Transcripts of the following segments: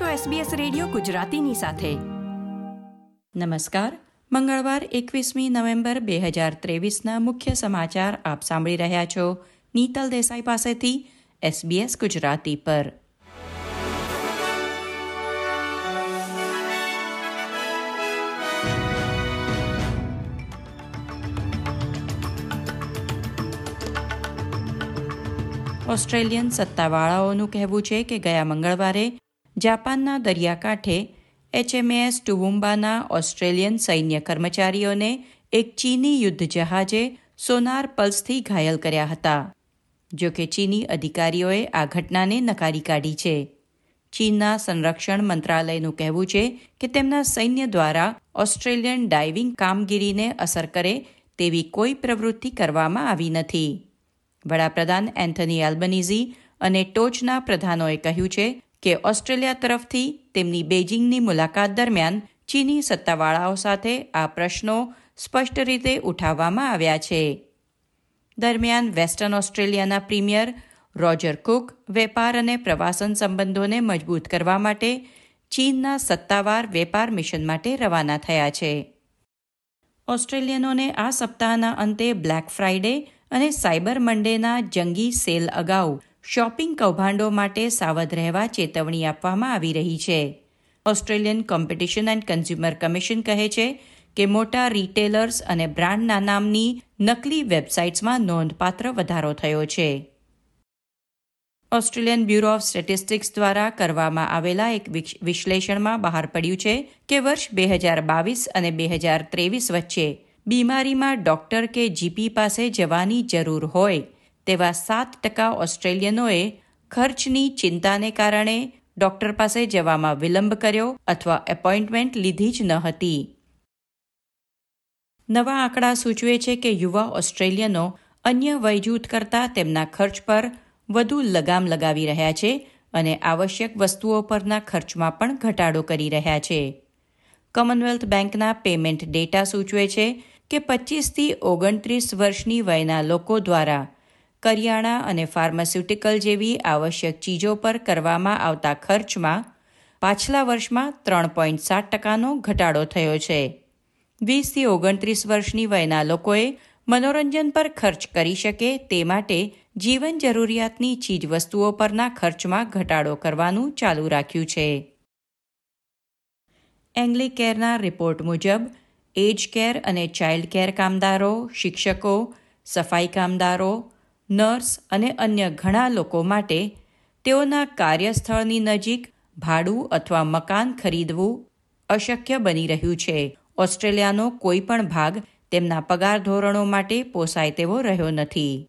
છો SBS radio ગુજરાતીની સાથે. નમસ્કાર. મંગળવાર એકવીસમી નવેમ્બર બે હજાર ત્રેવીસના મુખ્ય સમાચાર આપ સાંભળી રહ્યા છો નીતલ દેસાઈ પાસેથી SBS ગુજરાતી પર. ઓસ્ટ્રેલિયન સત્તાવાળાઓનું કહેવું છે કે ગયા મંગળવારે જાપાનના દરિયાકાંઠે એચએમએસ ટુવુમ્બાના ઓસ્ટ્રેલિયન સૈન્ય કર્મચારીઓને એક ચીની યુદ્ધ જહાજે સોનાર પલ્સથી ઘાયલ કર્યા હતા, જો કે ચીની અધિકારીઓએ આ ઘટનાને નકારી કાઢી છે. ચીનના સંરક્ષણ મંત્રાલયનું કહેવું છે કે તેમના સૈન્ય દ્વારા ઓસ્ટ્રેલિયન ડાઇવિંગ કામગીરીને અસર કરે તેવી કોઈ પ્રવૃત્તિ કરવામાં આવી નથી. વડાપ્રધાન એન્થની એલ્બનીઝી અને ટોચના પ્રધાનોએ કહ્યું છે કે ઓસ્ટ્રેલિયા તરફથી તેમની બેઇજિંગની મુલાકાત દરમિયાન ચીની સત્તાવાળાઓ સાથે આ પ્રશ્નો સ્પષ્ટ રીતે ઉઠાવવામાં આવ્યા છે. દરમિયાન વેસ્ટર્ન ઓસ્ટ્રેલિયાના પ્રીમિયર રોજર કુક વેપાર અને પ્રવાસન સંબંધોને મજબૂત કરવા માટે ચીનના સત્તાવાર વેપાર મિશન માટે રવાના થયા છે. ઓસ્ટ્રેલિયનોને આ સપ્તાહના અંતે બ્લેક ફ્રાઇડે અને સાયબર મંડેના જંગી સેલ અગાઉ શોપિંગ કૌભાંડો માટે સાવધ રહેવા ચેતવણી આપવામાં આવી રહી છે. Australian competition and consumer commission કહે છે કે મોટા રિટેલર્સ અને બ્રાન્ડના નામની નકલી વેબસાઇટ્સમાં નોંધપાત્ર વધારો થયો છે. ઓસ્ટ્રેલિયન બ્યુરો ઓફ સ્ટેટિસ્ટિક્સ દ્વારા કરવામાં આવેલા એક વિશ્લેષણમાં બહાર પડ્યું છે કે વર્ષ બે હજાર બાવીસ અને બે હજાર ત્રેવીસ વચ્ચે બીમારીમાં ડોક્ટર કે જીપી પાસે જવાની જરૂર હોય તેવા સાત ટકા ઓસ્ટ્રેલિયનોએ ખર્ચની ચિંતાને કારણે ડોક્ટર પાસે જવામાં વિલંબ કર્યો અથવા એપોઇન્ટમેન્ટ લીધી જ ન હતી. નવા આંકડા સૂચવે છે કે યુવા ઓસ્ટ્રેલિયનો અન્ય વયજૂથ કરતાં તેમના ખર્ચ પર વધુ લગામ લગાવી રહ્યા છે અને આવશ્યક વસ્તુઓ પરના ખર્ચમાં પણ ઘટાડો કરી રહ્યા છે. કોમનવેલ્થ બેંકના પેમેન્ટ ડેટા સૂચવે છે કે પચીસથી ઓગણત્રીસ વર્ષની વયના લોકો દ્વારા કરિયાણા અને ફાર્માસ્યુટિકલ જેવી આવશ્યક ચીજો પર કરવામાં આવતા ખર્ચમાં પાછલા વર્ષમાં ત્રણ પોઈન્ટ સાત ટકાનો ઘટાડો થયો છે. વીસથી ઓગણત્રીસ વર્ષની વયના લોકોએ મનોરંજન પર ખર્ચ કરી શકે તે માટે જીવન જરૂરિયાતની ચીજવસ્તુઓ પરના ખર્ચમાં ઘટાડો કરવાનું ચાલુ રાખ્યું છે. એંગ્લી કેરના રિપોર્ટ મુજબ, એજ કેર અને ચાઇલ્ડ કેર કામદારો, શિક્ષકો, સફાઈ કામદારો નર્સ અને અન્ય ઘણા લોકો માટે તેઓના કાર્યસ્થળની નજીક ભાડું અથવા મકાન ખરીદવું અશક્ય બની રહ્યું છે. ઓસ્ટ્રેલિયાનો કોઈ પણ ભાગ તેમના પગાર ધોરણો માટે પોસાય તેવો રહ્યો નથી.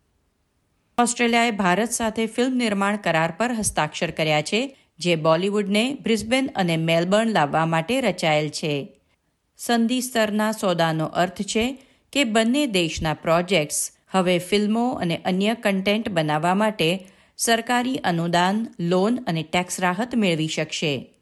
ઓસ્ટ્રેલિયાએ ભારત સાથે ફિલ્મ નિર્માણ કરાર પર હસ્તાક્ષર કર્યા છે, જે બોલિવૂડને બ્રિસ્બેન અને મેલબર્ન લાવવા માટે રચાયેલ છે. સંધિ સ્તરના સોદાનો અર્થ છે કે બંને દેશના પ્રોજેક્ટ્સ હવે ફિલ્મો અને અન્ય કન્ટેન્ટ બનાવવા માટે સરકારી અનુદાન, લોન અને ટેક્સ રાહત મેળવી શકશે.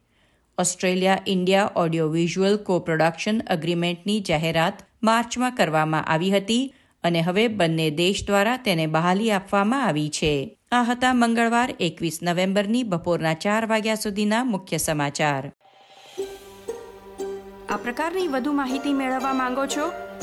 Australia India audio visual co production અગ્રીમેન્ટની જાહેરાત માર્ચમાં કરવામાં આવી હતી અને હવે બંને દેશ દ્વારા તેને બહાલી આપવામાં આવી છે. આ હતા મંગળવાર એકવીસ નવેમ્બરની બપોરના ચાર વાગ્યા સુધીના મુખ્ય સમાચાર. આ પ્રકારની વધુ માહિતી મેળવવા માંગો છો